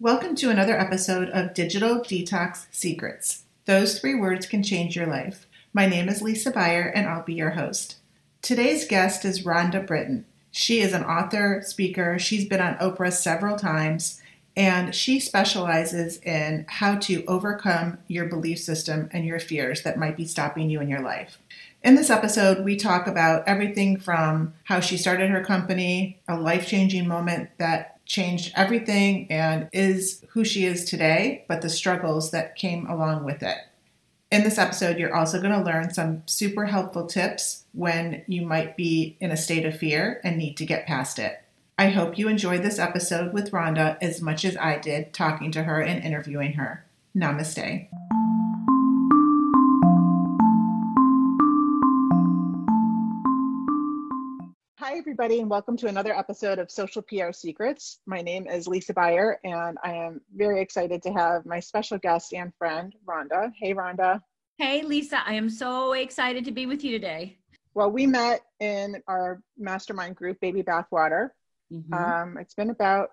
Welcome to another episode of Digital Detox Secrets. Those three words can change your life. My name is Lisa Beyer, and I'll be your host. Today's guest is Rhonda Britten. She is an author, speaker, she's been on Oprah several times, and she specializes in how to overcome your belief system and your fears that might be stopping you in your life. In this episode, we talk about everything from how she started her company, a life changing moment that changed everything and is who she is today, but the struggles that came along with it. In this episode, you're also going to learn some super helpful tips when you might be in a state of fear and need to get past it. I hope you enjoyed this episode with Rhonda as much as I did talking to her and interviewing her. Namaste. Hi, everybody, and welcome to another episode of Social PR Secrets. My name is Lisa Beyer, and I am very excited to have my special guest and friend, Rhonda. Hey, Rhonda. Hey, Lisa, I am so excited to be with you today. Well, we met in our mastermind group, Baby Bathwater, Mm-hmm. Um, it's been about,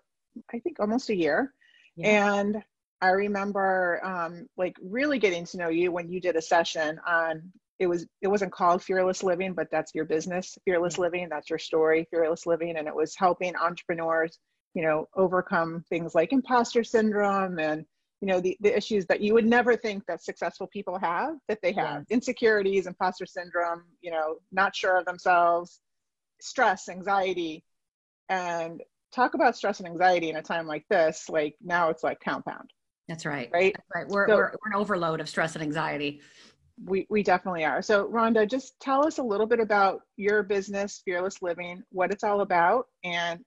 I think, almost a year. Yeah. And I remember um, like really getting to know you when you did a session on it was it wasn't called fearless living but that's your business. Fearless mm-hmm. living that's your story fearless living. And it was helping entrepreneurs you know overcome things like imposter syndrome and you know the, the issues that you would never think that successful people have that they have. Yes. insecurities imposter syndrome you know not sure of themselves stress anxiety. And talk about stress and anxiety in a time like this like now it's like compound. That's right. Right? That's right. We're, so, we're, we're an overload of stress and anxiety we, we definitely are so rhonda just tell us a little bit about your business fearless living what it's all about and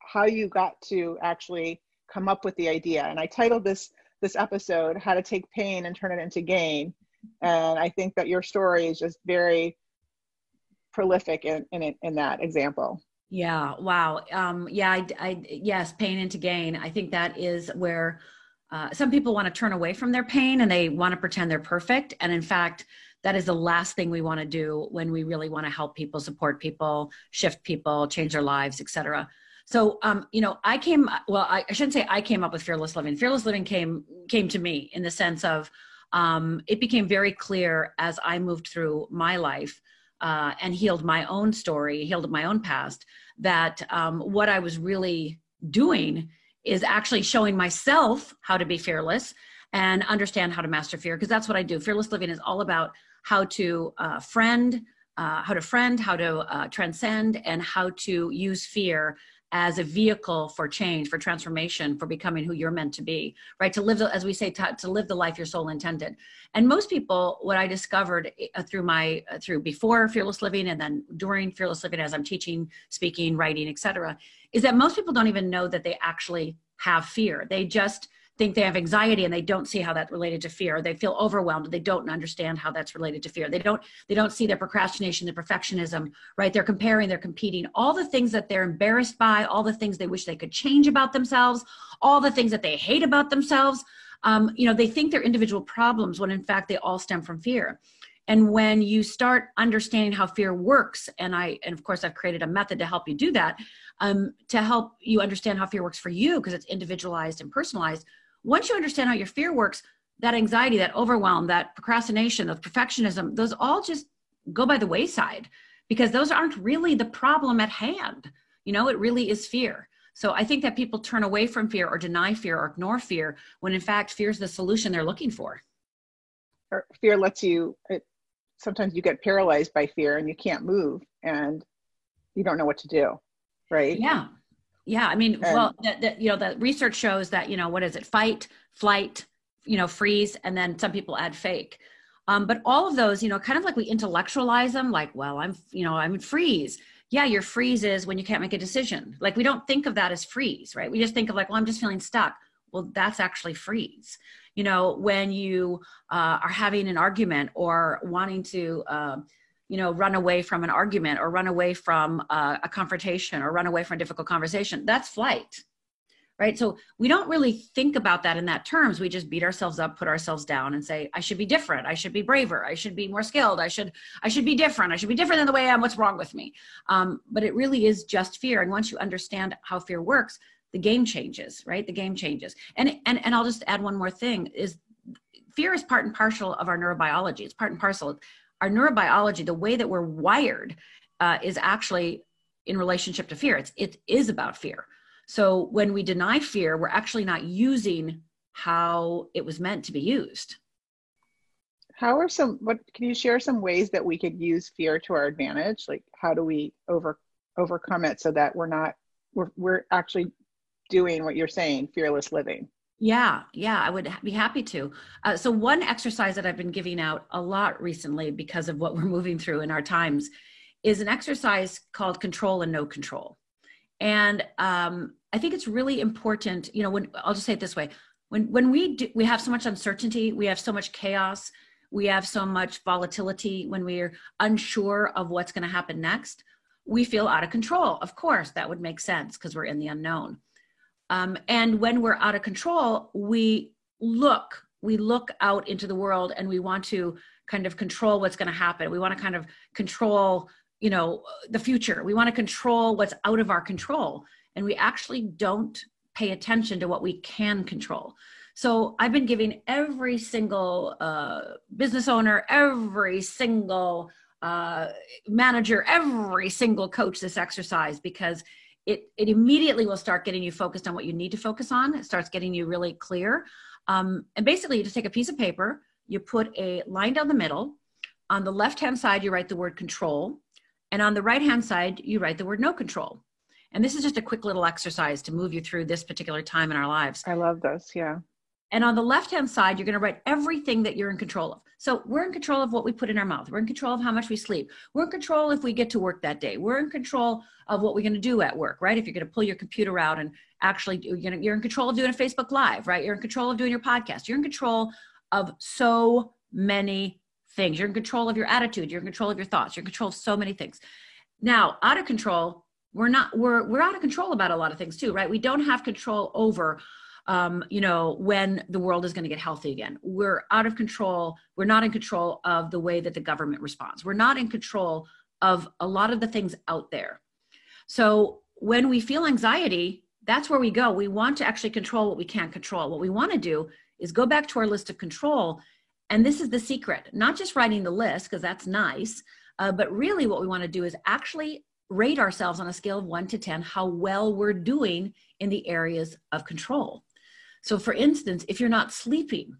how you got to actually come up with the idea and i titled this this episode how to take pain and turn it into gain and i think that your story is just very prolific in, in, in that example yeah. Wow. Um, yeah. I, I, yes, pain into gain. I think that is where uh, some people want to turn away from their pain and they want to pretend they're perfect. And in fact, that is the last thing we want to do when we really want to help people, support people, shift people, change their lives, etc. So, um, you know, I came. Well, I, I, shouldn't say I came up with fearless living. Fearless living came came to me in the sense of um, it became very clear as I moved through my life uh, and healed my own story, healed my own past, that um, what I was really doing is actually showing myself how to be fearless and understand how to master fear because that's what I do. Fearless living is all about how to uh, friend, uh, how to friend, how to uh, transcend, and how to use fear as a vehicle for change, for transformation, for becoming who you're meant to be, right? To live, the, as we say, to, to live the life your soul intended. And most people, what I discovered uh, through my, uh, through before Fearless Living and then during Fearless Living as I'm teaching, speaking, writing, etc., is that most people don't even know that they actually have fear. They just, think they have anxiety and they don't see how that related to fear. They feel overwhelmed. They don't understand how that's related to fear. They don't they don't see their procrastination their perfectionism right? They're comparing they're competing. All the things that they're embarrassed by all the things they wish they could change about themselves all the things that they hate about themselves um, you know they think they're individual problems when in fact they all stem from fear. And when you start understanding how fear works and i and of course i've created a method to help you do that um, to help you understand how fear works for you because it's individualized and personalized once you understand how your fear works, that anxiety, that overwhelm, that procrastination, that perfectionism, those all just go by the wayside because those aren't really the problem at hand. You know, it really is fear. So I think that people turn away from fear or deny fear or ignore fear when in fact fear is the solution they're looking for. Fear lets you, it, sometimes you get paralyzed by fear and you can't move and you don't know what to do. Right. Yeah. Yeah, I mean, and, well, the, the, you know, the research shows that you know what is it? Fight, flight, you know, freeze, and then some people add fake. Um, but all of those, you know, kind of like we intellectualize them, like, well, I'm, you know, I'm freeze. Yeah, your freeze is when you can't make a decision. Like we don't think of that as freeze, right? We just think of like, well, I'm just feeling stuck. Well, that's actually freeze. You know, when you uh, are having an argument or wanting to. Uh, you know run away from an argument or run away from a, a confrontation or run away from a difficult conversation. That's flight right? So we don't really think about that in that terms. We just beat ourselves up put ourselves down and say i should be different. I should be braver. I should be more skilled. I should i should be different. I should be different than the way i am. What's wrong with me? Um, but it really is just fear. And once you understand how fear works the game changes, right? The game changes. And and and I'll just add one more thing is fear is part and parcel of our neurobiology. It's part and parcel. Our neurobiology, the way that we're wired, uh, is actually in relationship to fear. It's it is about fear. So when we deny fear, we're actually not using how it was meant to be used. How are some what can you share some ways that we could use fear to our advantage? Like how do we over overcome it so that we're not we're we're actually doing what you're saying, fearless living? Yeah, yeah, I would be happy to. Uh, so, one exercise that I've been giving out a lot recently because of what we're moving through in our times is an exercise called control and no control. And um, I think it's really important, you know, when I'll just say it this way when, when we do, we have so much uncertainty, we have so much chaos, we have so much volatility, when we're unsure of what's going to happen next, we feel out of control. Of course, that would make sense because we're in the unknown. Um, and when we're out of control, we look, we look out into the world and we want to kind of control what's going to happen. We want to kind of control, you know, the future. We want to control what's out of our control. And we actually don't pay attention to what we can control. So I've been giving every single uh, business owner, every single uh, manager, every single coach this exercise because it, it immediately will start getting you focused on what you need to focus on. It starts getting you really clear. Um, and basically, you just take a piece of paper, you put a line down the middle. On the left hand side, you write the word control. And on the right hand side, you write the word no control. And this is just a quick little exercise to move you through this particular time in our lives. I love this. Yeah. And on the left hand side, you're going to write everything that you're in control of. So we're in control of what we put in our mouth. We're in control of how much we sleep. We're in control if we get to work that day. We're in control of what we're going to do at work, right? If you're going to pull your computer out and actually, you're, going to, you're in control of doing a Facebook Live, right? You're in control of doing your podcast. You're in control of so many things. You're in control of your attitude. You're in control of your thoughts. You're in control of so many things. Now, out of control, we're not. We're we're out of control about a lot of things too, right? We don't have control over um, you know, when the world is going to get healthy again. We're out of control. We're not in control of the way that the government responds. We're not in control of a lot of the things out there. So when we feel anxiety, that's where we go. We want to actually control what we can't control. What we want to do is go back to our list of control. And this is the secret, not just writing the list, because that's nice, uh, but really what we want to do is actually rate ourselves on a scale of one to 10 how well we're doing in the areas of control. So, for instance, if you're not sleeping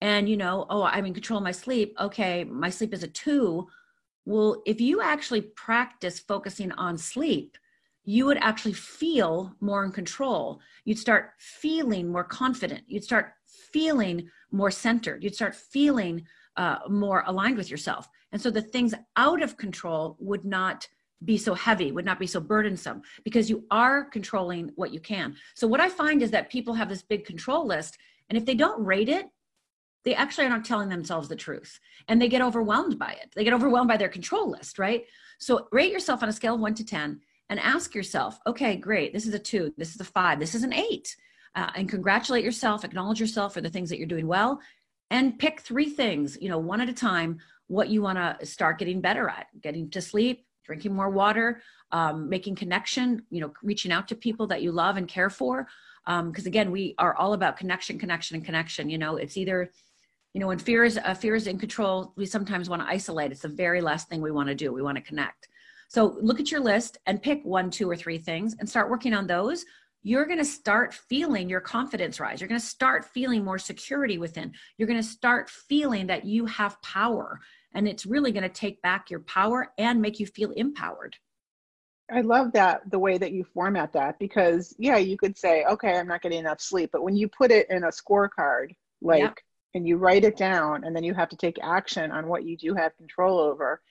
and you know, oh, I'm in control of my sleep, okay, my sleep is a two. Well, if you actually practice focusing on sleep, you would actually feel more in control. You'd start feeling more confident. You'd start feeling more centered. You'd start feeling uh, more aligned with yourself. And so the things out of control would not be so heavy, would not be so burdensome because you are controlling what you can. So, what I find is that people have this big control list, and if they don't rate it, they actually are not telling themselves the truth and they get overwhelmed by it. They get overwhelmed by their control list, right? So, rate yourself on a scale of one to 10 and ask yourself, okay, great, this is a two, this is a five, this is an eight. Uh, and congratulate yourself, acknowledge yourself for the things that you're doing well, and pick three things, you know, one at a time, what you want to start getting better at getting to sleep, drinking more water, um, making connection, you know, reaching out to people that you love and care for. Because um, again, we are all about connection, connection, and connection. You know, it's either, you know, when fear is uh, fear is in control, we sometimes want to isolate. It's the very last thing we want to do. We want to connect. So look at your list and pick one, two, or three things and start working on those. You're going to start feeling your confidence rise. You're going to start feeling more security within. You're going to start feeling that you have power and it's really going to take back your power and make you feel empowered. I love that the way that you format that because yeah you could say okay i'm not getting enough sleep but when you put it in a scorecard like yeah. and you write it down and then you have to take action on what you do have control over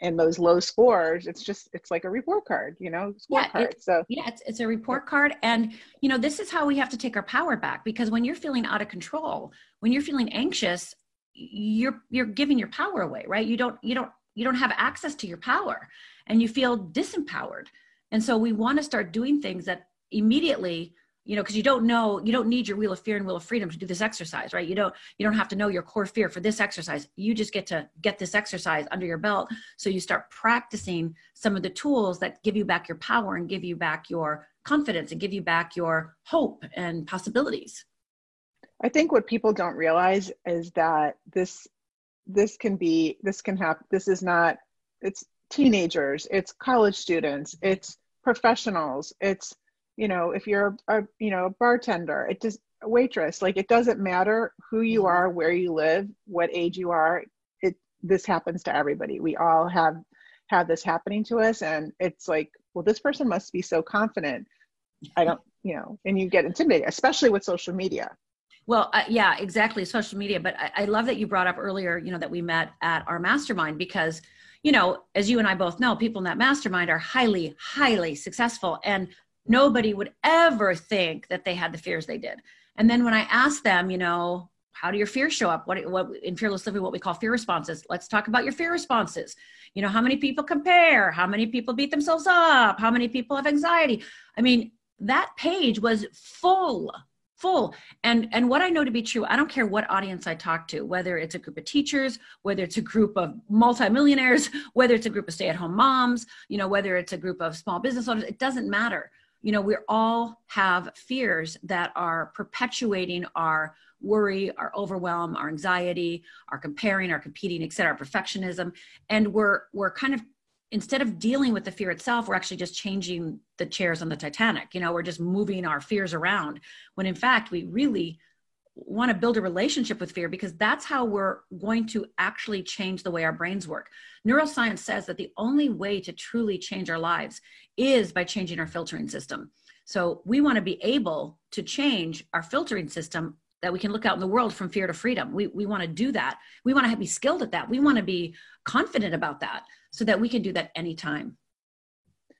and those low scores it's just it's like a report card you know yeah, it, so. Yeah it's, it's a report card and you know this is how we have to take our power back because when you're feeling out of control when you're feeling anxious you're you're giving your power away right? You don't you don't you don't have access to your power and you feel disempowered. And so we want to start doing things that immediately you know because you don't know you don't need your wheel of fear and wheel of freedom to do this exercise right? You don't you don't have to know your core fear for this exercise. You just get to get this exercise under your belt. So you start practicing some of the tools that give you back your power and give you back your confidence and give you back your hope and possibilities. I think what people don't realize is that this this can be this can happen this is not it's teenagers it's college students it's professionals it's you know if you're a, you know a bartender it just a waitress like it doesn't matter who you mm-hmm. are where you live what age you are it this happens to everybody. We all have have this happening to us and it's like well this person must be so confident. I don't you know and you get intimidated especially with social media well, uh, yeah, exactly. Social media. But I, I love that you brought up earlier, you know, that we met at our mastermind because, you know, as you and I both know, people in that mastermind are highly, highly successful. And nobody would ever think that they had the fears they did. And then when I asked them, you know, how do your fears show up? What, what in fearless living, what we call fear responses. Let's talk about your fear responses. You know, how many people compare? How many people beat themselves up? How many people have anxiety? I mean, that page was full full. And and what i know to be true i don't care what audience i talk to whether it's a group of teachers whether it's a group of multimillionaires whether it's a group of stay-at-home moms you know whether it's a group of small business owners it doesn't matter. You know we all have fears that are perpetuating our worry our overwhelm our anxiety our comparing our competing etc our perfectionism. And we're we're kind of instead of dealing with the fear itself, we're actually just changing the chairs on the Titanic. You know, we're just moving our fears around when in fact we really want to build a relationship with fear because that's how we're going to actually change the way our brains work. Neuroscience says that the only way to truly change our lives is by changing our filtering system. So we want to be able to change our filtering system that we can look out in the world from fear to freedom. We, we want to do that. We want to be skilled at that. We want to be confident about that so that we can do that anytime.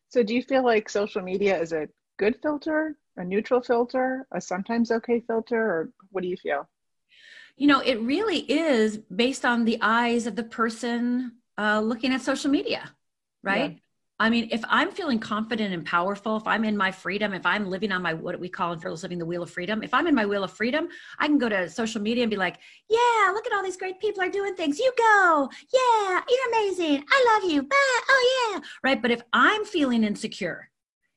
So, do you feel like social media is a good filter, a neutral filter, a sometimes okay filter, or what do you feel? You know, it really is based on the eyes of the person uh, looking at social media, right? I mean, if I'm feeling confident and powerful, if I'm in my freedom, if I'm living on my what we call in Fearless Living the Wheel of Freedom, if I'm in my Wheel of Freedom, I can go to social media and be like, "Yeah, look at all these great people are doing things. You go, yeah, you're amazing. I love you. Bah, oh yeah, right." But if I'm feeling insecure,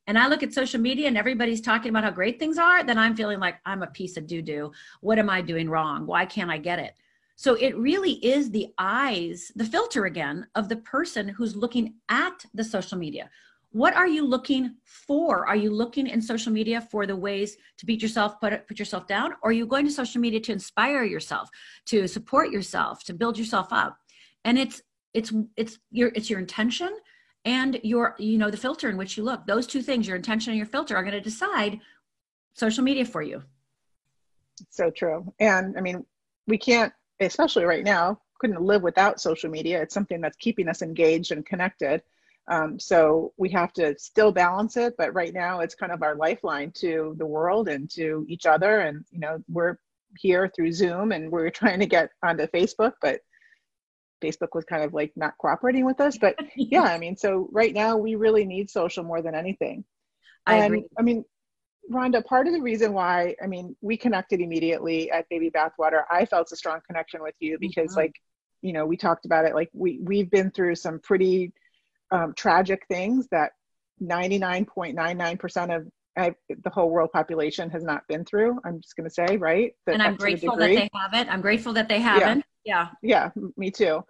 and I look at social media and everybody's talking about how great things are, then I'm feeling like I'm a piece of doo doo. What am I doing wrong? Why can't I get it? So it really is the eyes, the filter again of the person who's looking at the social media. What are you looking for? Are you looking in social media for the ways to beat yourself, put put yourself down, or are you going to social media to inspire yourself, to support yourself, to build yourself up? And it's it's it's your it's your intention and your you know the filter in which you look. Those two things, your intention and your filter, are going to decide social media for you. So true. And I mean, we can't especially right now, couldn't live without social media. It's something that's keeping us engaged and connected. Um, so we have to still balance it, but right now it's kind of our lifeline to the world and to each other. And you know, we're here through Zoom, and we're trying to get onto Facebook, but Facebook was kind of like not cooperating with us. But yeah, I mean, so right now we really need social more than anything. I and agree. I mean, Rhonda, part of the reason why, I mean, we connected immediately at Baby Bathwater. I felt a strong connection with you because, mm-hmm. like, you know, we talked about it. Like, we we've been through some pretty um, tragic things that 99.99% of uh, the whole world population has not been through. I'm just going to say, right? That, and I'm grateful that they haven't. I'm grateful that they haven't. Yeah. Yeah, yeah me too.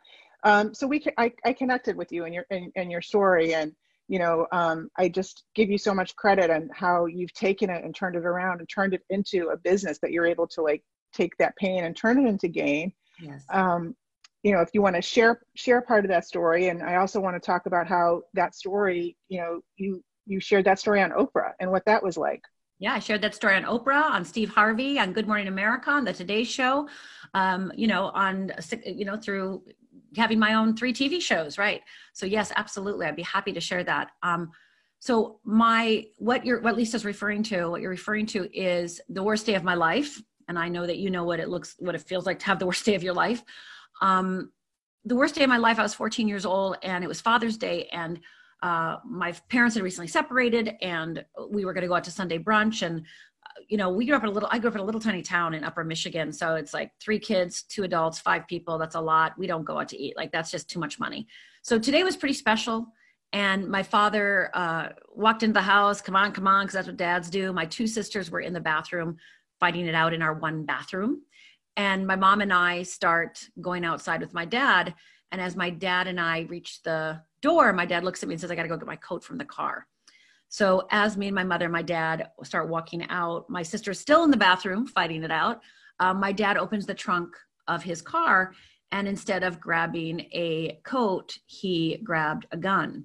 Um, so we, I, I connected with you and your and, and your story and you know, um, I just give you so much credit on how you've taken it and turned it around and turned it into a business that you're able to like take that pain and turn it into gain. Yes. Um, you know, if you want to share share part of that story, and I also want to talk about how that story, you know, you you shared that story on Oprah and what that was like. Yeah, I shared that story on Oprah, on Steve Harvey, on Good Morning America, on the Today Show. Um, you know, on you know through having my own three TV shows, right? So yes, absolutely, I'd be happy to share that. Um, so my what you're what Lisa's referring to, what you're referring to is the worst day of my life, and I know that you know what it looks, what it feels like to have the worst day of your life. Um, the worst day of my life, I was 14 years old, and it was Father's Day, and uh, my parents had recently separated, and we were going to go out to Sunday brunch, and you know, we grew up in a little, I grew up in a little tiny town in upper Michigan. So it's like three kids, two adults, five people. That's a lot. We don't go out to eat. Like that's just too much money. So today was pretty special. And my father uh, walked into the house, come on, come on, because that's what dads do. My two sisters were in the bathroom fighting it out in our one bathroom. And my mom and I start going outside with my dad. And as my dad and I reach the door, my dad looks at me and says, I got to go get my coat from the car. So as me and my mother and my dad start walking out, my sister's still in the bathroom fighting it out. Um, my dad opens the trunk of his car, and instead of grabbing a coat, he grabbed a gun.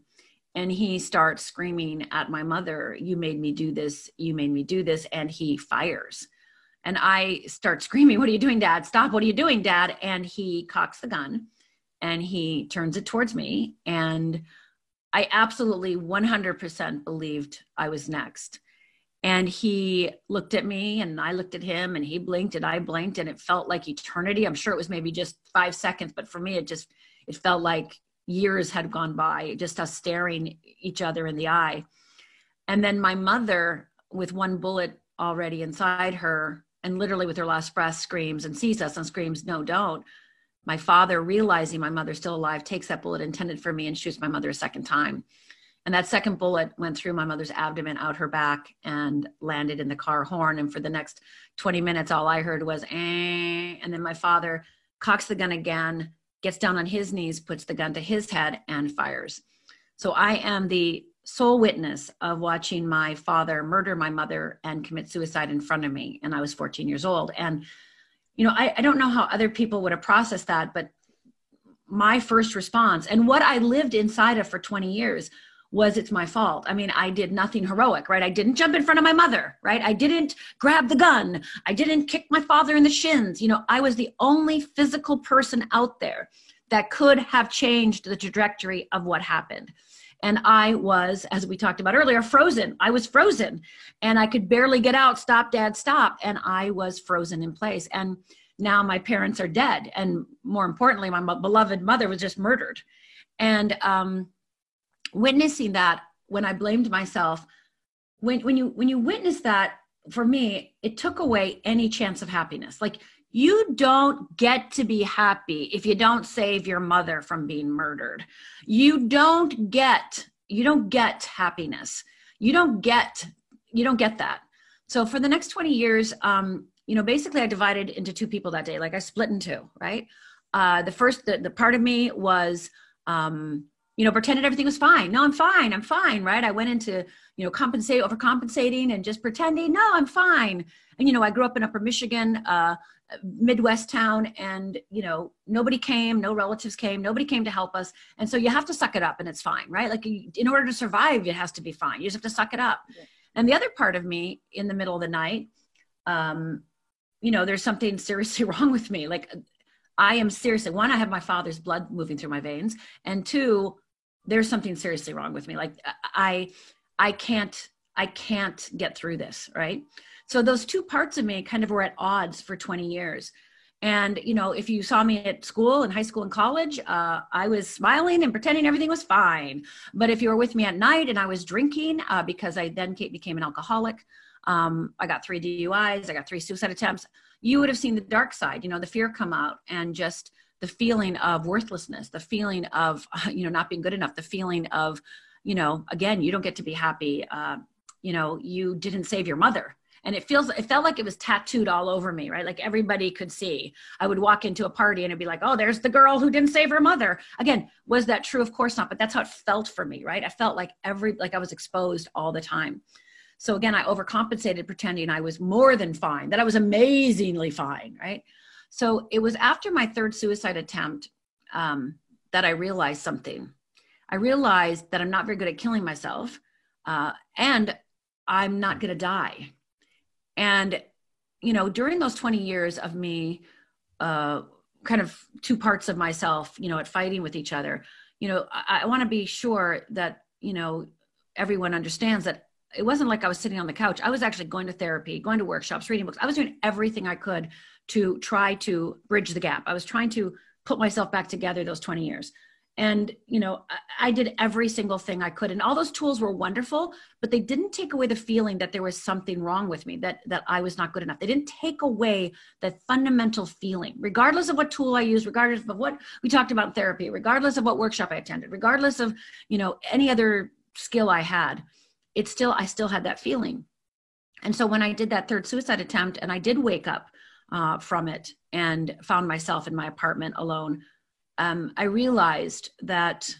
And he starts screaming at my mother, You made me do this. You made me do this. And he fires. And I start screaming, What are you doing, dad? Stop. What are you doing, dad? And he cocks the gun and he turns it towards me. And I absolutely 100% believed I was next. And he looked at me and I looked at him and he blinked and I blinked and it felt like eternity. I'm sure it was maybe just five seconds, but for me, it just, it felt like years had gone by, just us staring each other in the eye. And then my mother, with one bullet already inside her, and literally with her last breath, screams and sees us and screams, No, don't my father realizing my mother's still alive takes that bullet intended for me and shoots my mother a second time. And that second bullet went through my mother's abdomen out her back and landed in the car horn. And for the next 20 minutes all i heard was eh. and then my father cocks the gun again gets down on his knees puts the gun to his head and fires. So i am the sole witness of watching my father murder my mother and commit suicide in front of me and i was 14 years old. And you know, I, I don't know how other people would have processed that, but my first response and what I lived inside of for 20 years was it's my fault. I mean, I did nothing heroic, right? I didn't jump in front of my mother, right? I didn't grab the gun. I didn't kick my father in the shins. You know, I was the only physical person out there that could have changed the trajectory of what happened. And I was, as we talked about earlier, frozen. I was frozen and I could barely get out. Stop, dad, stop. And I was frozen in place. And now my parents are dead. And more importantly, my beloved mother was just murdered. And um, witnessing that when I blamed myself, when, when you when you witness that, for me, it took away any chance of happiness. Like you don't get to be happy if you don't save your mother from being murdered. You don't get you don't get happiness. You don't get you don't get that. So for the next 20 years, um, you know, basically I divided into two people that day. Like I split in two, right? Uh, the first the, the part of me was um, you know, pretended everything was fine. No, I'm fine. I'm fine, right? I went into, you know, compensate, overcompensating and just pretending, no, I'm fine. And, you know, I grew up in Upper Michigan, uh, Midwest town, and, you know, nobody came, no relatives came, nobody came to help us. And so you have to suck it up and it's fine, right? Like in order to survive, it has to be fine. You just have to suck it up. Yeah. And the other part of me in the middle of the night, um, you know, there's something seriously wrong with me. Like I am seriously, one, I have my father's blood moving through my veins. And two, there's something seriously wrong with me. Like i i can't i can't get through this right? So those two parts of me kind of were at odds for 20 years. And you know if you saw me at school in high school and college uh, i was smiling and pretending everything was fine. But if you were with me at night and i was drinking uh, because i then became an alcoholic um, i got three duis i got three suicide attempts you would have seen the dark side you know the fear come out and just the feeling of worthlessness the feeling of you know not being good enough the feeling of you know again you don't get to be happy uh, you know you didn't save your mother. And it feels it felt like it was tattooed all over me right? Like everybody could see. I would walk into a party and it'd be like oh there's the girl who didn't save her mother. Again was that true? Of course not but that's how it felt for me right? I felt like every like i was exposed all the time. So again i overcompensated pretending i was more than fine that i was amazingly fine right so it was after my third suicide attempt um, that I realized something. I realized that I'm not very good at killing myself uh, and I'm not going to die. And, you know, during those 20 years of me, uh, kind of two parts of myself, you know, at fighting with each other, you know, I, I want to be sure that, you know, everyone understands that it wasn't like I was sitting on the couch. I was actually going to therapy, going to workshops, reading books. I was doing everything I could to try to bridge the gap. I was trying to put myself back together those 20 years. and you know I, did every single thing i could and all those tools were wonderful but they didn't take away the feeling that there was something wrong with me that that i was not good enough they didn't take away that fundamental feeling regardless of what tool i used regardless of what we talked about therapy regardless of what workshop i attended regardless of you know any other skill i had it still i still had that feeling and so when i did that third suicide attempt and i did wake up uh, from it and found myself in my apartment alone um, I realized that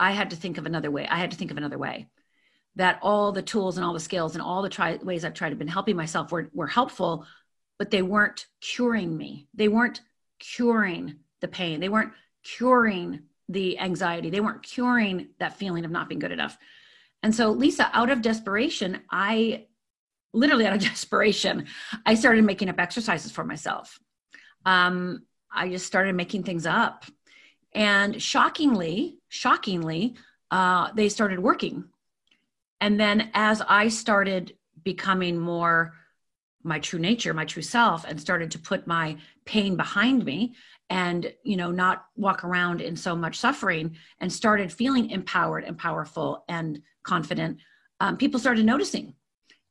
I had to think of another way. I had to think of another way. That all the tools and all the skills and all the try, ways I've tried to been helping myself were, were helpful, but they weren't curing me. They weren't curing the pain. They weren't curing the anxiety. They weren't curing that feeling of not being good enough. And so, Lisa, out of desperation, I literally out of desperation, I started making up exercises for myself. Um, I just started making things up and shockingly, shockingly, uh, they started working. And then as I started becoming more my true nature, my true self, and started to put my pain behind me and, you know, not walk around in so much suffering and started feeling empowered and powerful and confident, um, people started noticing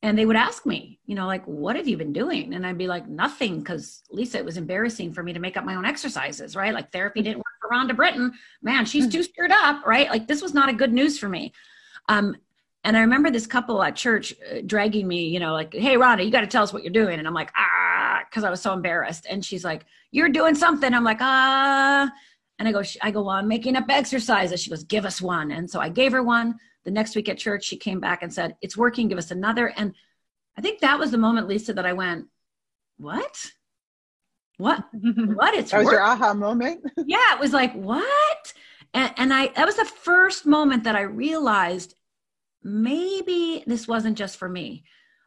and they would ask me you know like what have you been doing? And i'd be like nothing because lisa it was embarrassing for me to make up my own exercises right? Like therapy didn't work for rhonda britten. Man she's hmm. too stirred up right? Like this was not a good news for me. Um, and i remember this couple at church uh, dragging me you know like hey rhonda you got to tell us what you're doing. And i'm like ah because i was so embarrassed. And she's like you're doing something. I'm like ah. And i go i go on making up exercises. She goes give us one. And so i gave her one the next week at church, she came back and said, It's working, give us another. And I think that was the moment, Lisa, that I went, What? What? what? It's that was your aha moment. yeah, it was like, What? And, and I that was the first moment that I realized maybe this wasn't just for me.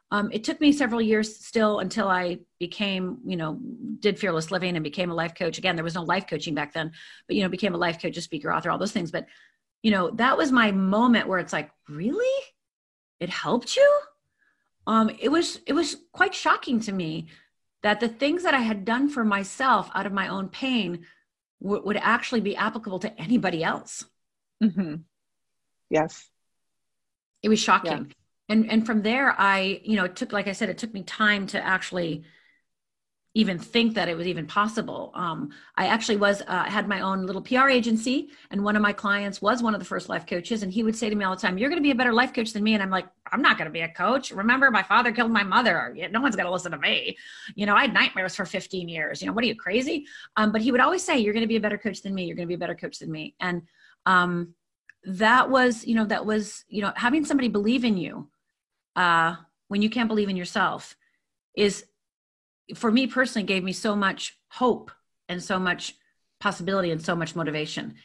Um, it took me several years still until I became, you know, did fearless living and became a life coach. Again, there was no life coaching back then, but you know, became a life coach, a speaker, author, all those things. But you know, that was my moment where it's like, really? It helped you? Um, it was it was quite shocking to me that the things that I had done for myself out of my own pain w- would actually be applicable to anybody else. Mm-hmm. Yes, it was shocking, yeah. and and from there, I you know it took like I said, it took me time to actually even think that it was even possible. Um, I actually was uh, had my own little PR agency, and one of my clients was one of the first life coaches, and he would say to me all the time, "You're going to be a better life coach than me," and I'm like, "I'm not going to be a coach. Remember, my father killed my mother. No one's going to listen to me. You know, I had nightmares for 15 years. You know, what are you crazy?" Um, but he would always say, "You're going to be a better coach than me. You're going to be a better coach than me," and um, that was, you know, that was, you know, having somebody believe in you uh, when you can't believe in yourself is for me personally gave me so much hope and so much possibility and so much motivation.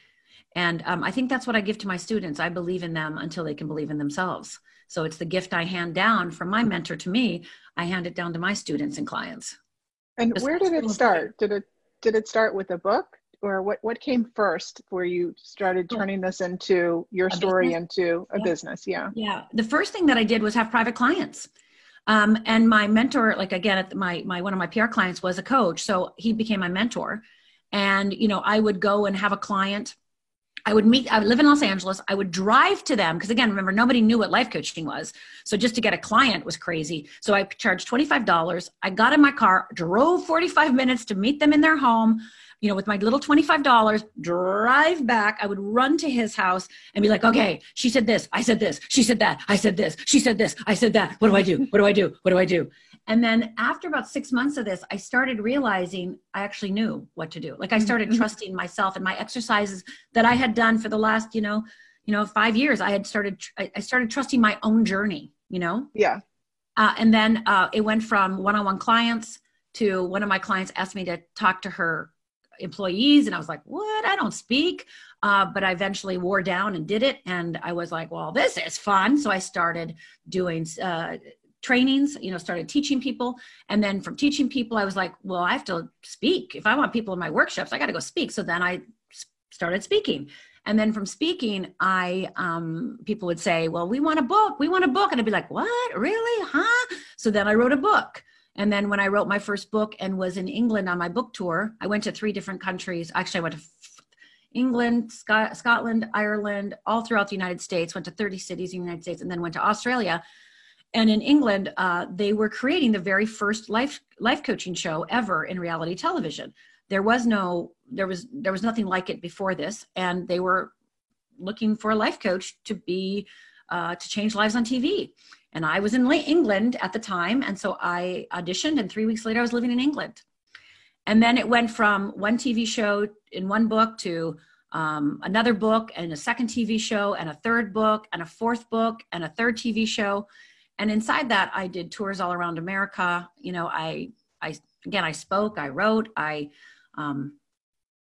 And um, i think that's what i give to my students. I believe in them until they can believe in themselves. So it's the gift i hand down from my mentor to me. I hand it down to my students and clients. And Just where did it start? Did it did it start with a book? Or what what came first where you started turning this into your story into a yeah. business? Yeah. Yeah. The first thing that i did was have private clients um, and my mentor, like again, my my one of my PR clients was a coach, so he became my mentor. And you know, I would go and have a client. I would meet. I would live in Los Angeles. I would drive to them because again, remember nobody knew what life coaching was. So just to get a client was crazy. So I charged twenty five dollars. I got in my car, drove forty five minutes to meet them in their home you know, with my little $25, drive back. I would run to his house and be like, okay, she said this, I said this, she said that, I said this, she said this, I said that. What do I do? What do I do? What do I do? And then after about six months of this, I started realizing I actually knew what to do. Like I started mm-hmm. trusting myself and my exercises that I had done for the last, you know, you know, five years. I had started, I started trusting my own journey, you know? Yeah. Uh, and then uh, it went from one-on-one clients to one of my clients asked me to talk to her employees and i was like what? I don't speak. Uh, but i eventually wore down and did it and i was like well this is fun. So i started doing uh, trainings you know started teaching people. And then from teaching people i was like well i have to speak. If i want people in my workshops i got to go speak. So then i started speaking. And then from speaking i um, people would say well we want a book. We want a book. And i'd be like what? Really? Huh? So then i wrote a book and then when I wrote my first book and was in England on my book tour, I went to three different countries. Actually, I went to England, Scot- Scotland, Ireland, all throughout the United States, went to 30 cities in the United States, and then went to Australia. And in England, uh, they were creating the very first life life coaching show ever in reality television. There was no, there was there was nothing like it before this, and they were looking for a life coach to be uh, to change lives on TV. And I was in England at the time, and so I auditioned, and three weeks later, I was living in England. And then it went from one TV show in one book to um, another book and a second TV show and a third book and a fourth book and a third TV show. And inside that, I did tours all around America. You know, I, I again, I spoke, I wrote, I. Um,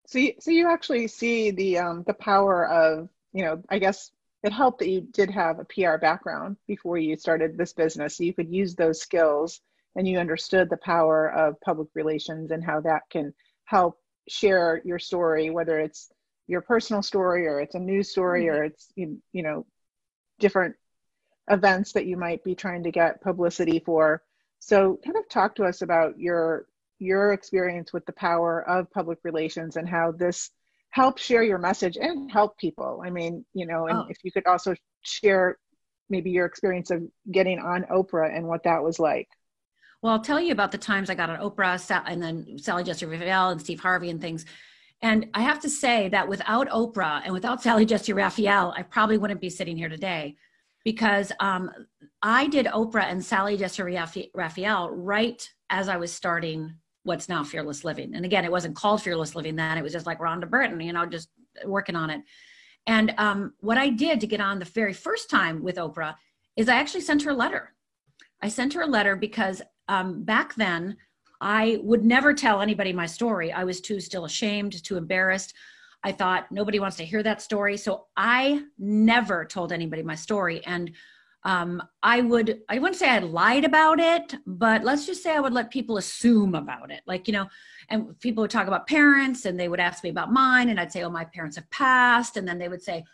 so, you, so you actually see the um, the power of you know, I guess it helped that you did have a PR background before you started this business. So you could use those skills and you understood the power of public relations and how that can help share your story, whether it's your personal story or it's a news story mm-hmm. or it's, you, you know, different events that you might be trying to get publicity for. So kind of talk to us about your your experience with the power of public relations and how this help share your message and help people. I mean, you know, and oh. if you could also share maybe your experience of getting on Oprah and what that was like. Well, I'll tell you about the times I got on Oprah and then Sally Jessy Raphael and Steve Harvey and things. And I have to say that without Oprah and without Sally Jessy Raphael, I probably wouldn't be sitting here today because um, I did Oprah and Sally Jessy Raphael right as I was starting what's now fearless living. And again it wasn't called fearless living then. It was just like rhonda britten you know just working on it. And um, what i did to get on the very first time with oprah is i actually sent her a letter. I sent her a letter because um, back then i would never tell anybody my story. I was too still ashamed too embarrassed. I thought nobody wants to hear that story. So i never told anybody my story. And um, I would, I wouldn't say I lied about it, but let's just say I would let people assume about it. Like, you know, and people would talk about parents and they would ask me about mine and I'd say, oh, my parents have passed. And then they would say,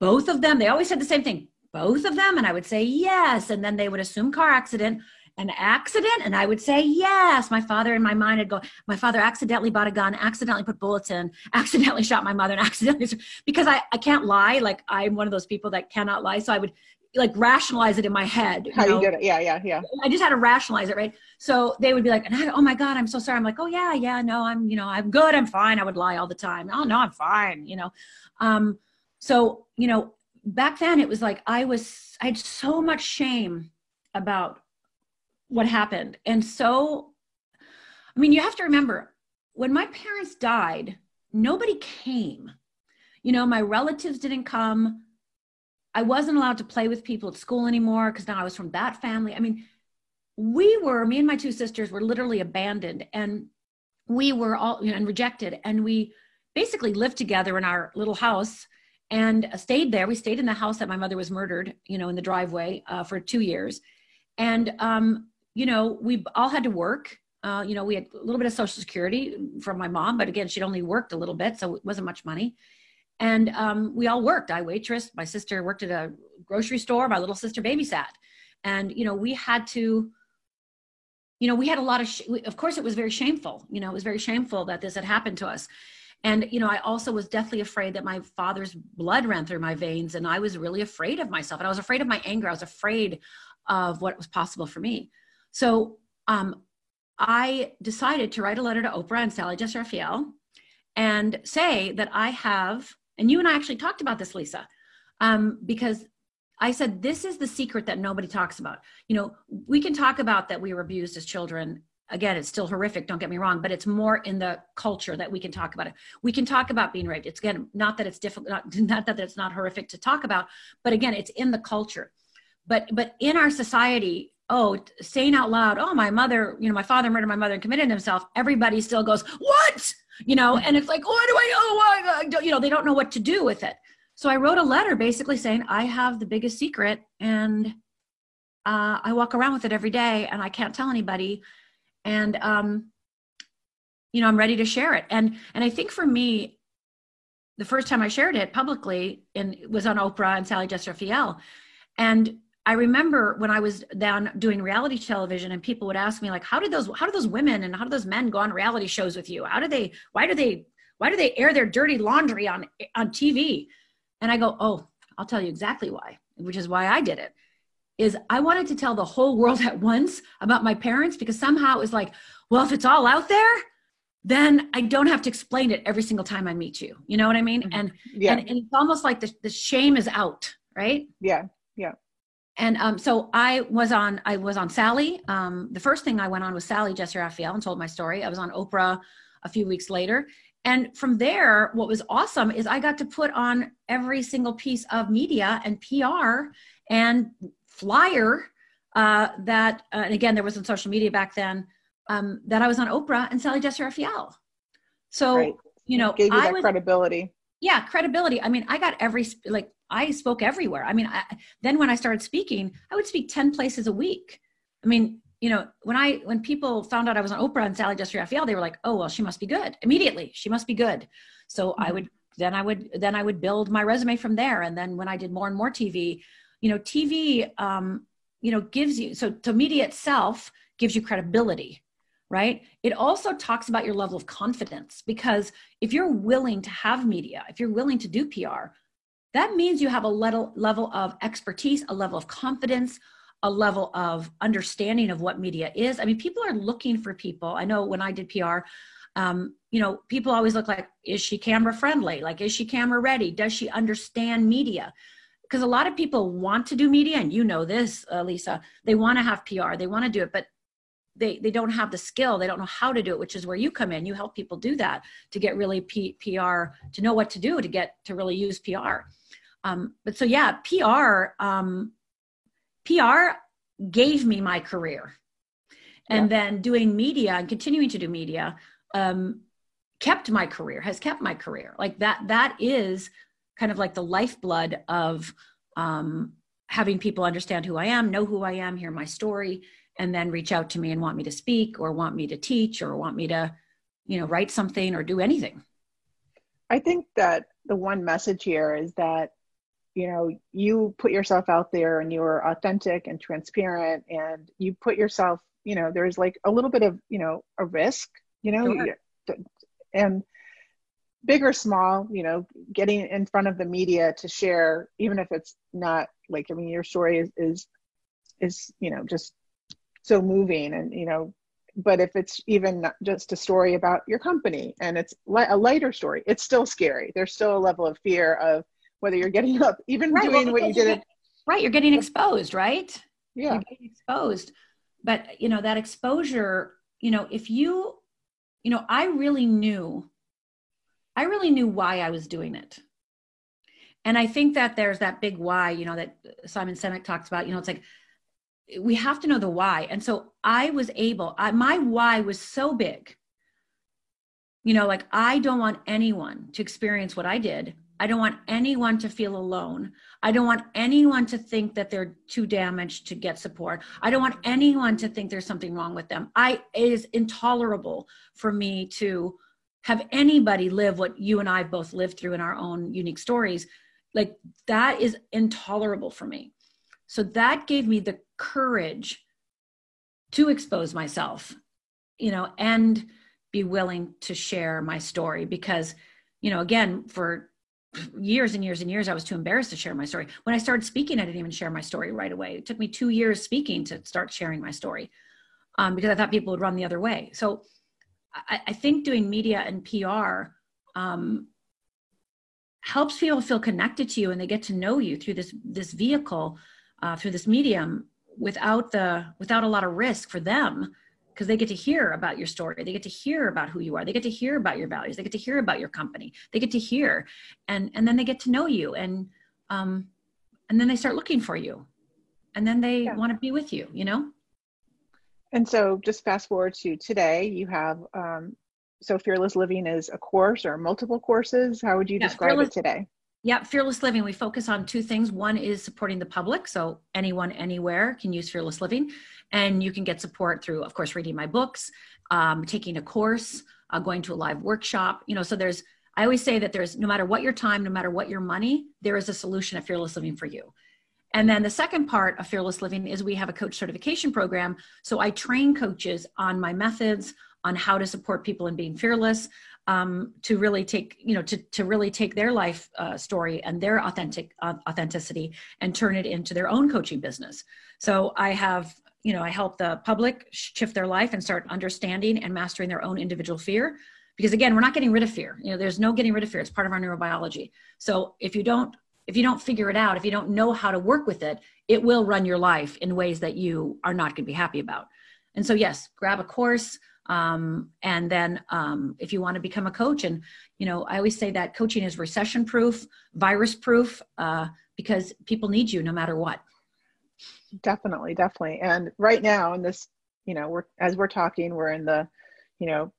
both of them, they always said the same thing, both of them. And I would say, yes. And then they would assume car accident, an accident. And I would say, yes. My father in my mind would go, my father accidentally bought a gun, accidentally put bullets in, accidentally shot my mother and accidentally, because I, I can't lie. Like I'm one of those people that cannot lie. So I would like rationalize it in my head. You How know? you did it? Yeah, yeah, yeah. I just had to rationalize it, right? So they would be like, "Oh my god, I'm so sorry." I'm like, "Oh yeah, yeah, no, I'm, you know, I'm good, I'm fine." I would lie all the time. Oh no, I'm fine, you know. Um, so you know, back then it was like I was, I had so much shame about what happened, and so, I mean, you have to remember when my parents died, nobody came. You know, my relatives didn't come I wasn't allowed to play with people at school anymore because now I was from that family. I mean, we were, me and my two sisters were literally abandoned and we were all, you know, and rejected. And we basically lived together in our little house and stayed there. We stayed in the house that my mother was murdered, you know, in the driveway uh, for two years. And, um, you know, we all had to work. Uh, you know, we had a little bit of social security from my mom, but again, she'd only worked a little bit, so it wasn't much money and um, we all worked. I waitressed. My sister worked at a grocery store. My little sister babysat. And you know we had to you know we had a lot of sh- of course it was very shameful. You know it was very shameful that this had happened to us. And you know i also was deathly afraid that my father's blood ran through my veins and i was really afraid of myself. And i was afraid of my anger. I was afraid of what was possible for me. So um, i decided to write a letter to oprah and sally jess raphael and say that i have and you and I actually talked about this, Lisa, um, because I said, this is the secret that nobody talks about. You know, we can talk about that we were abused as children. Again, it's still horrific, don't get me wrong, but it's more in the culture that we can talk about it. We can talk about being raped. It's again, not that it's difficult, not, not that it's not horrific to talk about, but again, it's in the culture. But but in our society, oh, saying out loud, oh, my mother, you know, my father murdered my mother and committed himself, everybody still goes, what? You know, and it's like, what do I, oh, why? You know, they don't know what to do with it. So I wrote a letter basically saying, I have the biggest secret and uh, I walk around with it every day and I can't tell anybody. And, um, you know, I'm ready to share it. And, and I think for me, the first time I shared it publicly and was on Oprah and Sally Jessy Raphael. And I remember when I was down doing reality television and people would ask me like, how did those, how do those women and how do those men go on reality shows with you? How do they, why do they, why do they air their dirty laundry on on tv and i go oh i'll tell you exactly why which is why i did it is i wanted to tell the whole world at once about my parents because somehow it was like well if it's all out there then i don't have to explain it every single time i meet you. You know what i mean? Mm-hmm. and yeah. and, and, it's almost like the, the shame is out right? Yeah. Yeah and um, so I was on I was on Sally. Um, the first thing I went on was Sally Jessy Raphael and told my story. I was on Oprah a few weeks later. And from there, what was awesome is I got to put on every single piece of media and PR and flyer uh, that, uh, and again, there wasn't social media back then, um, that I was on Oprah and Sally Jessy Raphael. So, right. you know, gave you that was, credibility. Yeah, credibility. I mean, I got every, like, I spoke everywhere. I mean, I, then when I started speaking, I would speak 10 places a week. I mean, you know, when I when people found out I was on Oprah and Sally Jessy Raphael, they were like, "Oh, well, she must be good." Immediately, she must be good. So mm-hmm. I would then I would then I would build my resume from there. And then when I did more and more TV, you know, TV, um, you know, gives you so to media itself gives you credibility, right? It also talks about your level of confidence because if you're willing to have media, if you're willing to do PR, that means you have a level level of expertise, a level of confidence, a level of understanding of what media is. I mean, people are looking for people. I know when I did PR, um, you know, people always look like, is she camera friendly? Like, is she camera ready? Does she understand media? Because a lot of people want to do media, and you know this, uh, Lisa. They want to have PR, they want to do it, but they they don't have the skill. They don't know how to do it, which is where you come in. You help people do that to get really P- PR, to know what to do to get to really use PR. Um, but so yeah, PR. Um, PR gave me my career. And yeah. then doing media and continuing to do media um, kept my career, has kept my career. Like that, that is kind of like the lifeblood of um, having people understand who I am, know who I am, hear my story, and then reach out to me and want me to speak or want me to teach or want me to, you know, write something or do anything. I think that the one message here is that you know you put yourself out there and you're authentic and transparent and you put yourself you know there's like a little bit of you know a risk you know sure. and big or small you know getting in front of the media to share even if it's not like i mean your story is is is you know just so moving and you know but if it's even just a story about your company and it's a lighter story it's still scary there's still a level of fear of whether you're getting up, even right, doing well, what you did. right, you're getting exposed, right? Yeah, you're getting exposed. But you know that exposure. You know, if you, you know, I really knew, I really knew why I was doing it. And I think that there's that big why, you know, that Simon Sinek talks about. You know, it's like we have to know the why. And so I was able. I, my why was so big you know like i don't want anyone to experience what i did I don't want anyone to feel alone. I don't want anyone to think that they're too damaged to get support. I don't want anyone to think there's something wrong with them. I it is intolerable for me to have anybody live what you and I both lived through in our own unique stories. Like that is intolerable for me. So that gave me the courage to expose myself, you know, and be willing to share my story because, you know, again, for years and years and years, I was too embarrassed to share my story. When I started speaking, I didn't even share my story right away. It took me two years speaking to start sharing my story um, because I thought people would run the other way. So I, I think doing media and PR um, helps people feel connected to you and they get to know you through this this vehicle, uh, through this medium, without the without a lot of risk for them because they get to hear about your story. They get to hear about who you are. They get to hear about your values. They get to hear about your company. They get to hear. And and then they get to know you and um and then they start looking for you. And then they yeah. want to be with you you know? And so just fast forward to today you have um so fearless living is a course or multiple courses? How would you yeah, describe fearless, it today yeah, Fearless Living, we focus on two things. One is supporting the public. So anyone, anywhere can use Fearless Living. And you can get support through, of course, reading my books, um, taking a course, uh, going to a live workshop. You know, so there's, I always say that there's no matter what your time, no matter what your money, there is a solution at Fearless Living for you. And then the second part of Fearless Living is we have a coach certification program. So I train coaches on my methods, on how to support people in being fearless um, to really take you know to, to really take their life uh, story and their authentic uh, authenticity and turn it into their own coaching business. So i have you know i help the public shift their life and start understanding and mastering their own individual fear. Because again we're not getting rid of fear. You know there's no getting rid of fear. It's part of our neurobiology. So if you don't if you don't figure it out if you don't know how to work with it it will run your life in ways that you are not going to be happy about. And so yes grab a course um, and then um, if you want to become a coach and you know i always say that coaching is recession proof virus proof uh, because people need you no matter what. Definitely definitely. And right now in this you know we're as we're talking we're in the you know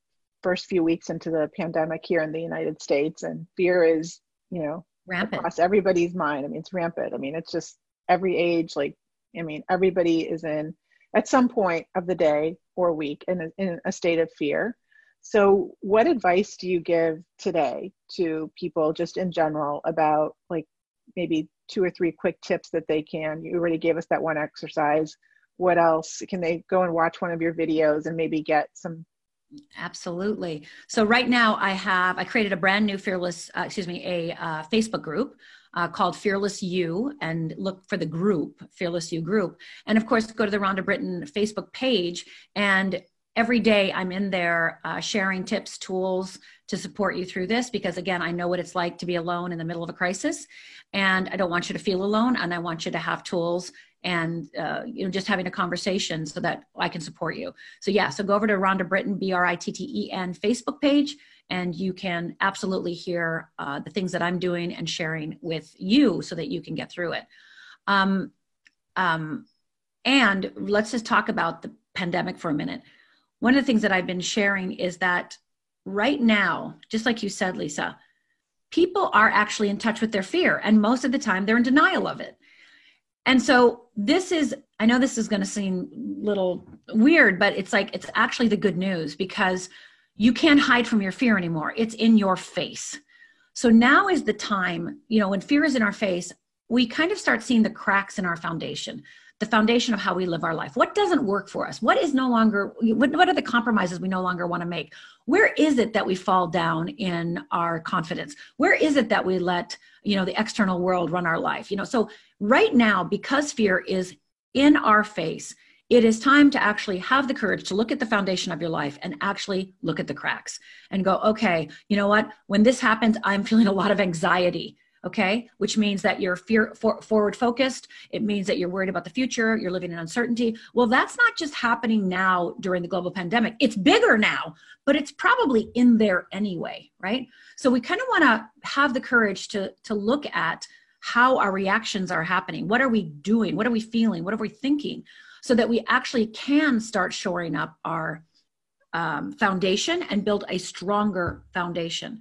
first few weeks into the pandemic here in the united states and fear is you know rampant. across everybody's mind. I mean it's rampant. I mean it's just every age like i mean everybody is in at some point of the day or week in a, in a state of fear. So, what advice do you give today to people just in general about like maybe two or three quick tips that they can? You already gave us that one exercise. What else? Can they go and watch one of your videos and maybe get some Absolutely. So right now I have I created a brand new fearless uh, excuse me a uh, Facebook group uh, called Fearless You and look for the group, Fearless You group. And of course, go to the Rhonda Britten Facebook page. And every day I'm in there uh, sharing tips, tools to support you through this because, again, I know what it's like to be alone in the middle of a crisis. And I don't want you to feel alone. And I want you to have tools and uh, you know just having a conversation so that I can support you. So yeah, so go over to Rhonda Britten B R I T T E N Facebook page and you can absolutely hear uh, the things that I'm doing and sharing with you so that you can get through it. Um, um, and let's just talk about the pandemic for a minute. One of the things that I've been sharing is that right now, just like you said, Lisa, people are actually in touch with their fear, and most of the time they're in denial of it. And so this is, I know this is going to seem little weird, but it's like, it's actually the good news because you can't hide from your fear anymore. It's in your face. So now is the time, you know, when fear is in our face, we kind of start seeing the cracks in our foundation, the foundation of how we live our life. What doesn't work for us? What is no longer, what, are the compromises we no longer want to make? Where is it that we fall down in our confidence? Where is it that we let, you know, the external world run our life? You know, so right now, because fear is in our face, it is time to actually have the courage to look at the foundation of your life and actually look at the cracks and go, okay, you know what? When this happens, I'm feeling a lot of anxiety. Okay, which means that you're fear for, forward focused. It means that you're worried about the future. You're living in uncertainty. Well, that's not just happening now during the global pandemic. It's bigger now, but it's probably in there anyway, right? So we kind of want to have the courage to to look at how our reactions are happening. What are we doing? What are we feeling? What are we thinking? So that we actually can start shoring up our um, foundation and build a stronger foundation.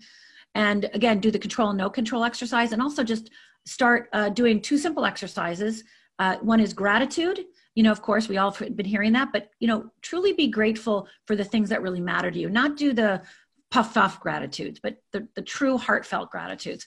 And again, do the control and no control exercise, and also just start uh, doing two simple exercises. Uh, one is gratitude. You know, of course, we all have been hearing that, but you know, truly be grateful for the things that really matter to you. Not do the puff puff gratitudes, but the, the true heartfelt gratitudes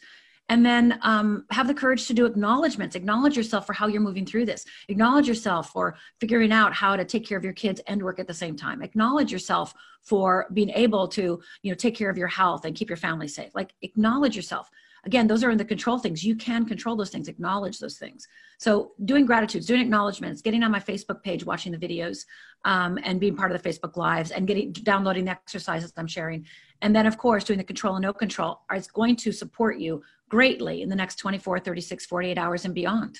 and then um, have the courage to do acknowledgments. Acknowledge yourself for how you're moving through this. Acknowledge yourself for figuring out how to take care of your kids and work at the same time. Acknowledge yourself for being able to you know take care of your health and keep your family safe. Like acknowledge yourself again those are in the control things. You can control those things acknowledge those things. So doing gratitudes doing acknowledgments getting on my facebook page watching the videos um, and being part of the facebook lives and getting downloading the exercises i'm sharing. And then of course doing the control and no control is going to support you greatly in the next 24 36 48 hours and beyond.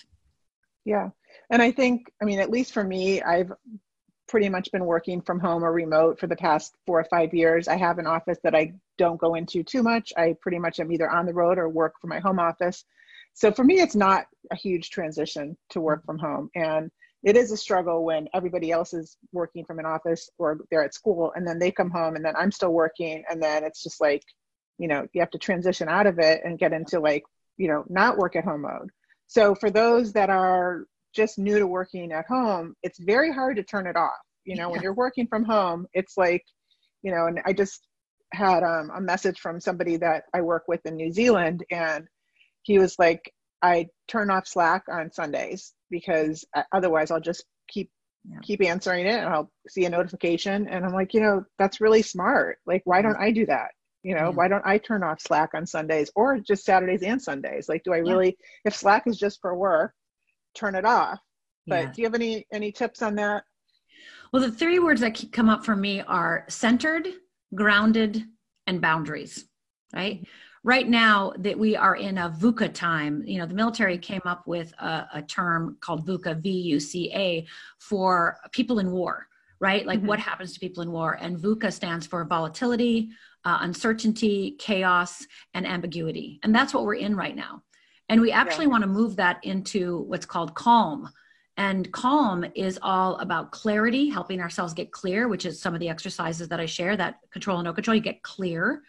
Yeah. And i think i mean at least for me i've pretty much been working from home or remote for the past four or five years. I have an office that i don't go into too much. I pretty much am either on the road or work from my home office. So for me it's not a huge transition to work from home. And it is a struggle when everybody else is working from an office or they're at school and then they come home and then i'm still working. And then it's just like you know you have to transition out of it and get into like you know not work at home mode. So for those that are just new to working at home it's very hard to turn it off you know yeah. when you're working from home it's like you know and i just had um, a message from somebody that i work with in new zealand and he was like i turn off slack on sundays because uh, otherwise i'll just keep yeah. keep answering it and I'll see a notification and I'm like, you know, that's really smart. Like, why don't I do that? You know, yeah. why don't I turn off Slack on Sundays or just Saturdays and Sundays? Like, do I really, if Slack is just for work, turn it off. But do you have any any tips on that? Well, the three words that come up for me are centered, grounded, and boundaries, right? Right now that we are in a VUCA time, you know, the military came up with a, a term called VUCA, V-U-C-A, for people in war, right? Like mm-hmm. what happens to people in war. And VUCA stands for volatility, uh, uncertainty, chaos, and ambiguity. And that's what we're in right now. And we actually yeah. want to move that into what's called calm, and calm is all about clarity, helping ourselves get clear, which is some of the exercises that I share that control and no control, you get clear.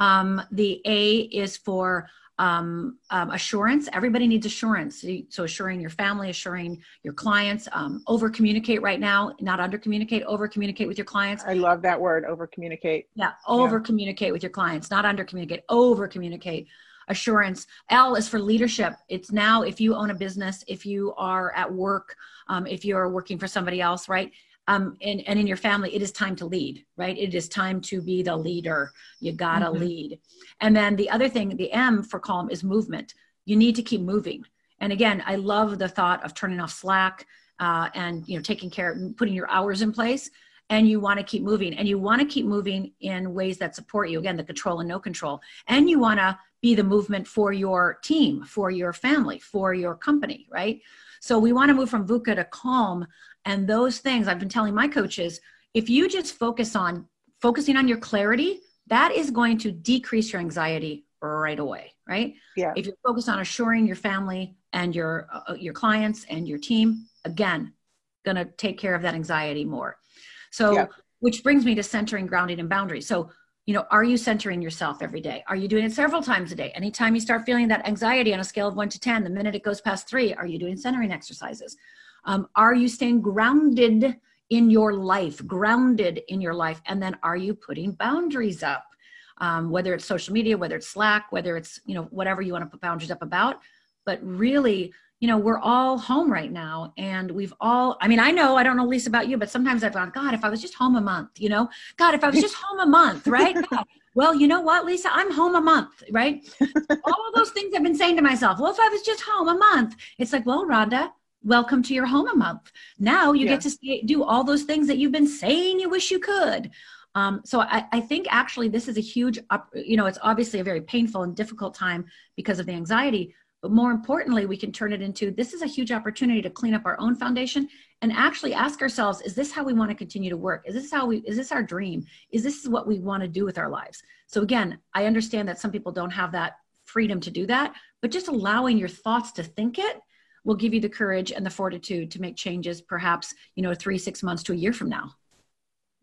Um, the A is for um, um, assurance. Everybody needs assurance. So, assuring your family, assuring your clients, um, over communicate right now, not under communicate, over communicate with your clients. I love that word, over communicate. Yeah, over communicate with your clients, not under communicate, over communicate assurance. L is for leadership. It's now if you own a business, if you are at work, um, if you're working for somebody else, right? Um, and, and in your family, it is time to lead, right? It is time to be the leader. You gotta mm-hmm. lead. And then the other thing, the M for calm is movement. You need to keep moving. And again, I love the thought of turning off Slack uh, and you know taking care, putting your hours in place and you want to keep moving and you want to keep moving in ways that support you again the control and no control and you want to be the movement for your team, for your family, for your company, right? So we want to move from VUCA to calm. And those things I've been telling my coaches, if you just focus on focusing on your clarity, that is going to decrease your anxiety right away, right? Yeah. If you're focused on assuring your family and your uh, your clients and your team, again, going to take care of that anxiety more. So, yeah. which brings me to centering, grounding, and boundaries. So, you know are you centering yourself every day? Are you doing it several times a day? Anytime you start feeling that anxiety on a scale of 1 to 10 the minute it goes past 3 are you doing centering exercises? Um, are you staying grounded in your life grounded in your life? And then are you putting boundaries up? Um, whether it's social media whether it's slack whether it's you know whatever you want to put boundaries up about. But really you know, we're all home right now and we've all, I mean, I know, I don't know, Lisa, about you, but sometimes I've gone, God, if I was just home a month, you know, God, if I was just home a month, right? God, well, you know what, Lisa, I'm home a month, right? all those things I've been saying to myself, well, if I was just home a month, it's like, well, Rhonda, welcome to your home a month. Now you yeah. get to stay, do all those things that you've been saying you wish you could. Um, so I, I, think actually this is a huge, you know, it's obviously a very painful and difficult time because of the anxiety, but more importantly, we can turn it into this is a huge opportunity to clean up our own foundation and actually ask ourselves, is this how we want to continue to work? Is this how we, is this our dream? Is this what we want to do with our lives? So again, I understand that some people don't have that freedom to do that, but just allowing your thoughts to think it will give you the courage and the fortitude to make changes perhaps, you know, three, six months to a year from now.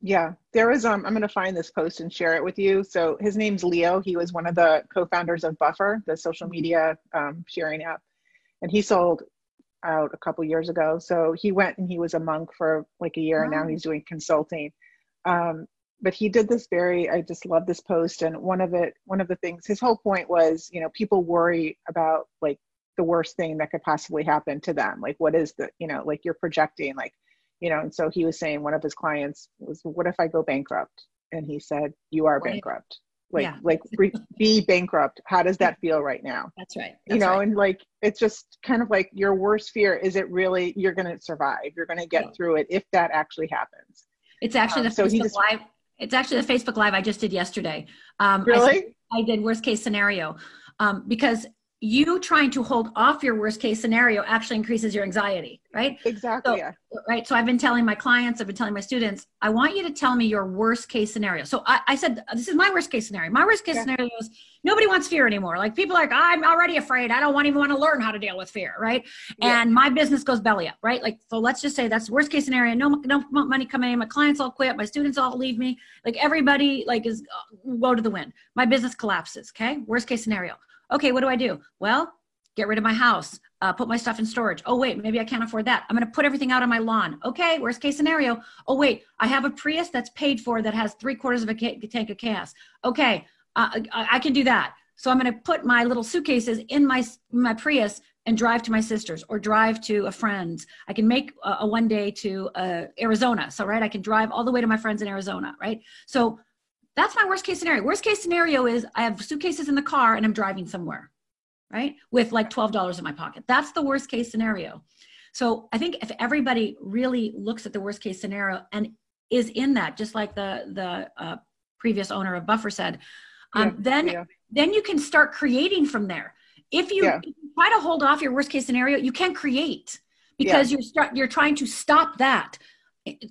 Yeah, there was. Um, I'm going to find this post and share it with you. So his name's Leo. He was one of the co-founders of Buffer, the social media um, sharing app, and he sold out a couple years ago. So he went and he was a monk for like a year, wow. and now he's doing consulting. Um, but he did this very. I just love this post, and one of it, one of the things, his whole point was, you know, people worry about like the worst thing that could possibly happen to them. Like, what is the, you know, like you're projecting, like you know and so he was saying one of his clients was what if i go bankrupt? And he said you are bankrupt. Like yeah. like re- be bankrupt. How does that feel right now? That's right. That's you know right. and like it's just kind of like your worst fear is it really you're going to survive? You're going to get yeah. through it if that actually happens. It's actually um, the so facebook just, live it's actually the facebook live i just did yesterday. Um really? I, I did worst case scenario. Um, because you trying to hold off your worst case scenario actually increases your anxiety, right? Exactly. So, yeah. Right. So I've been telling my clients, I've been telling my students, I want you to tell me your worst case scenario. So I, I said, this is my worst case scenario. My worst case yeah. scenario is nobody wants fear anymore. Like people are like, I'm already afraid. I don't want even want to learn how to deal with fear. Right. Yeah. And my business goes belly up. Right. Like, so let's just say that's worst case scenario. No, no money coming in. My clients all quit. My students all leave me. Like everybody like is uh, go to the wind. My business collapses. Okay. Worst case scenario. Okay. What do I do? Well, get rid of my house, uh, put my stuff in storage. Oh, wait, maybe I can't afford that. I'm going to put everything out on my lawn. Okay, worst case scenario. Oh, wait, I have a Prius that's paid for that has three quarters of a ca- tank of gas. Okay, uh, I, I, can do that. So I'm going to put my little suitcases in my my Prius and drive to my sister's or drive to a friend's. I can make a, a one day to uh, Arizona. So right, I can drive all the way to my friends in Arizona. Right. So that's my worst case scenario. Worst case scenario is I have suitcases in the car and I'm driving somewhere, right, with like twelve dollars in my pocket. That's the worst case scenario. So I think if everybody really looks at the worst case scenario and is in that, just like the the uh, previous owner of Buffer said, um, yeah, then yeah. then you can start creating from there. If you, yeah. if you, try to hold off your worst case scenario, you can't create because you're start, you're trying to stop that.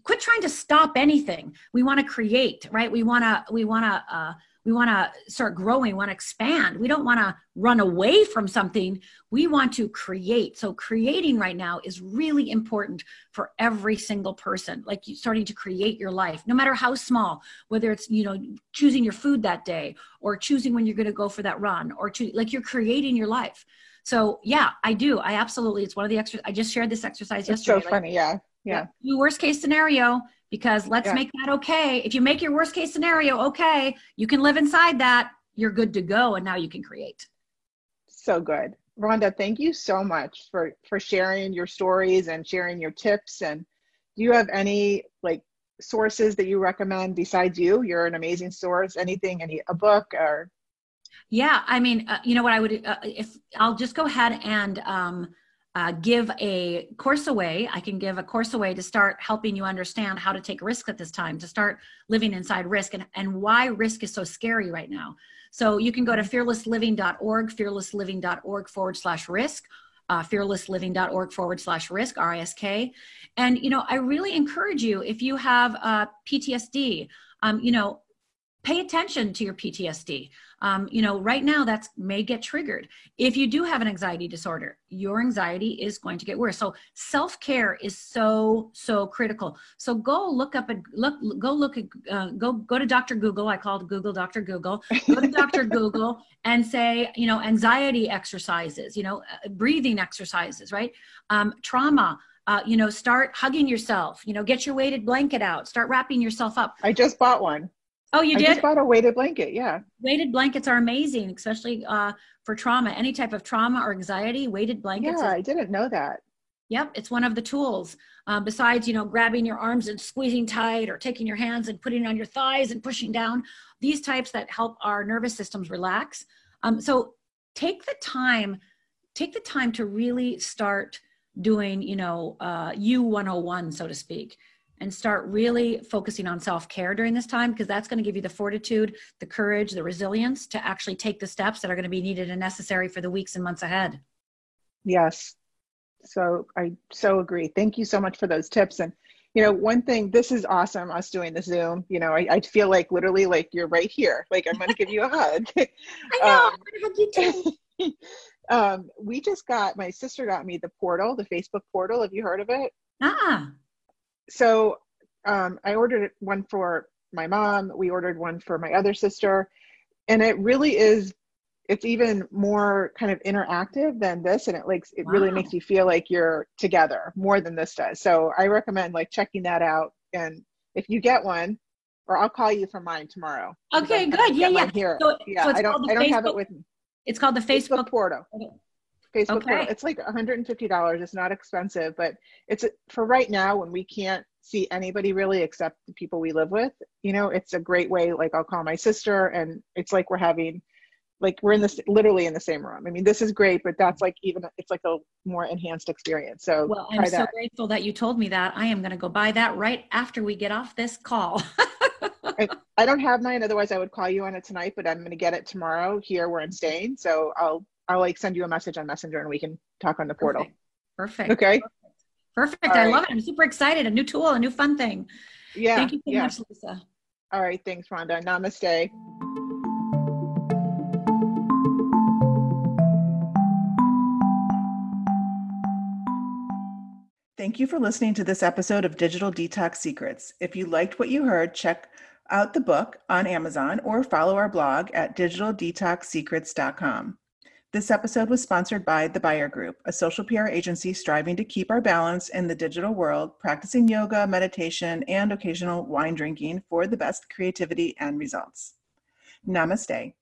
Quit trying to stop anything. We want to create, right? We want to we want to uh, we want to start growing, we want to expand. We don't want to run away from something. We want to create. So creating right now is really important for every single person. Like you starting to create your life, no matter how small, whether it's, you know, choosing your food that day or choosing when you're going to go for that run or to, like you're creating your life. So yeah, I do. I absolutely, it's one of the extra, I just shared this exercise it's yesterday. so funny. Yeah. Yeah. yeah. Worst case scenario, because let's yeah. make that okay. If you make your worst case scenario okay, you can live inside that, you're good to go and now you can create. So good. Rhonda, thank you so much for for sharing your stories and sharing your tips and do you have any like sources that you recommend besides you? You're an amazing source. Anything, any a book or yeah, I mean, uh, you know what I would uh, if I'll just go ahead and um uh, give a course away. I can give a course away to start helping you understand how to take risk at this time, to start living inside risk and, and why risk is so scary right now. So you can go to fearlessliving.org, fearlessliving.org forward slash risk, uh, fearlessliving.org forward slash risk, R I S K. And, you know, I really encourage you if you have uh, PTSD, um, you know, pay attention to your PTSD. Um, you know, right now that's may get triggered. If you do have an anxiety disorder, your anxiety is going to get worse. So self care is so so critical. So go look up and look go look at uh, go go to Dr. Google. I called Google Dr. Google. Go to Dr. Google and say you know anxiety exercises, you know uh, breathing exercises, right? Um, trauma. Uh, you know, start hugging yourself. You know, get your weighted blanket out. Start wrapping yourself up. I just bought one. Oh, you did? I just bought a weighted blanket. Yeah. Weighted blankets are amazing, especially uh, for trauma. Any type of trauma or anxiety, weighted blankets. Yeah, I didn't know that. Yep, it's one of the tools. Uh, besides, you know, grabbing your arms and squeezing tight, or taking your hands and putting on your thighs and pushing down. These types that help our nervous systems relax. Um, so take the time, take the time to really start doing, you know, uh, U 101, so to speak and start really focusing on self care during this time because that's going to give you the fortitude, the courage, the resilience to actually take the steps that are going to be needed and necessary for the weeks and months ahead. Yes. So I so agree. Thank you so much for those tips. And, you know, one thing, this is awesome, us doing the Zoom. You know, I, I feel like literally like you're right here. Like I'm going to give you a hug. I know. Um, I'm going to hug you too. um, we just got, my sister got me the portal, the Facebook portal. Have you heard of it? Ah so um, I ordered one for my mom. We ordered one for my other sister, and it really is. It's even more kind of interactive than this, and it like it wow. really makes you feel like you're together more than this does. So I recommend like checking that out. And if you get one, or I'll call you for mine tomorrow. Okay, good. Yeah, yeah. Here, so, yeah. So I don't. I don't Facebook, have it with me. It's called the Facebook, Facebook portal. Facebook okay. It's like $150. It's not expensive, but it's for right now when we can't see anybody really except the people we live with. You know, it's a great way. Like I'll call my sister, and it's like we're having, like we're in this literally in the same room. I mean, this is great, but that's like even it's like a more enhanced experience. So well, I'm so that. grateful that you told me that. I am going to go buy that right after we get off this call. I, I don't have mine. Otherwise, I would call you on it tonight. But I'm going to get it tomorrow here where I'm staying. So I'll I'll like send you a message on Messenger and we can talk on the portal. Perfect. Perfect. Okay. Perfect. Perfect. I love it. I'm super excited. A new tool, a new fun thing. Yeah. Thank you so yeah. much, Lisa. All right. Thanks, Rhonda. Namaste. Thank you for listening to this episode of Digital Detox Secrets. If you liked what you heard, check out the book on Amazon or follow our blog at digitaldetoxsecrets.com. This episode was sponsored by The Buyer Group, a social PR agency striving to keep our balance in the digital world, practicing yoga, meditation, and occasional wine drinking for the best creativity and results. Namaste.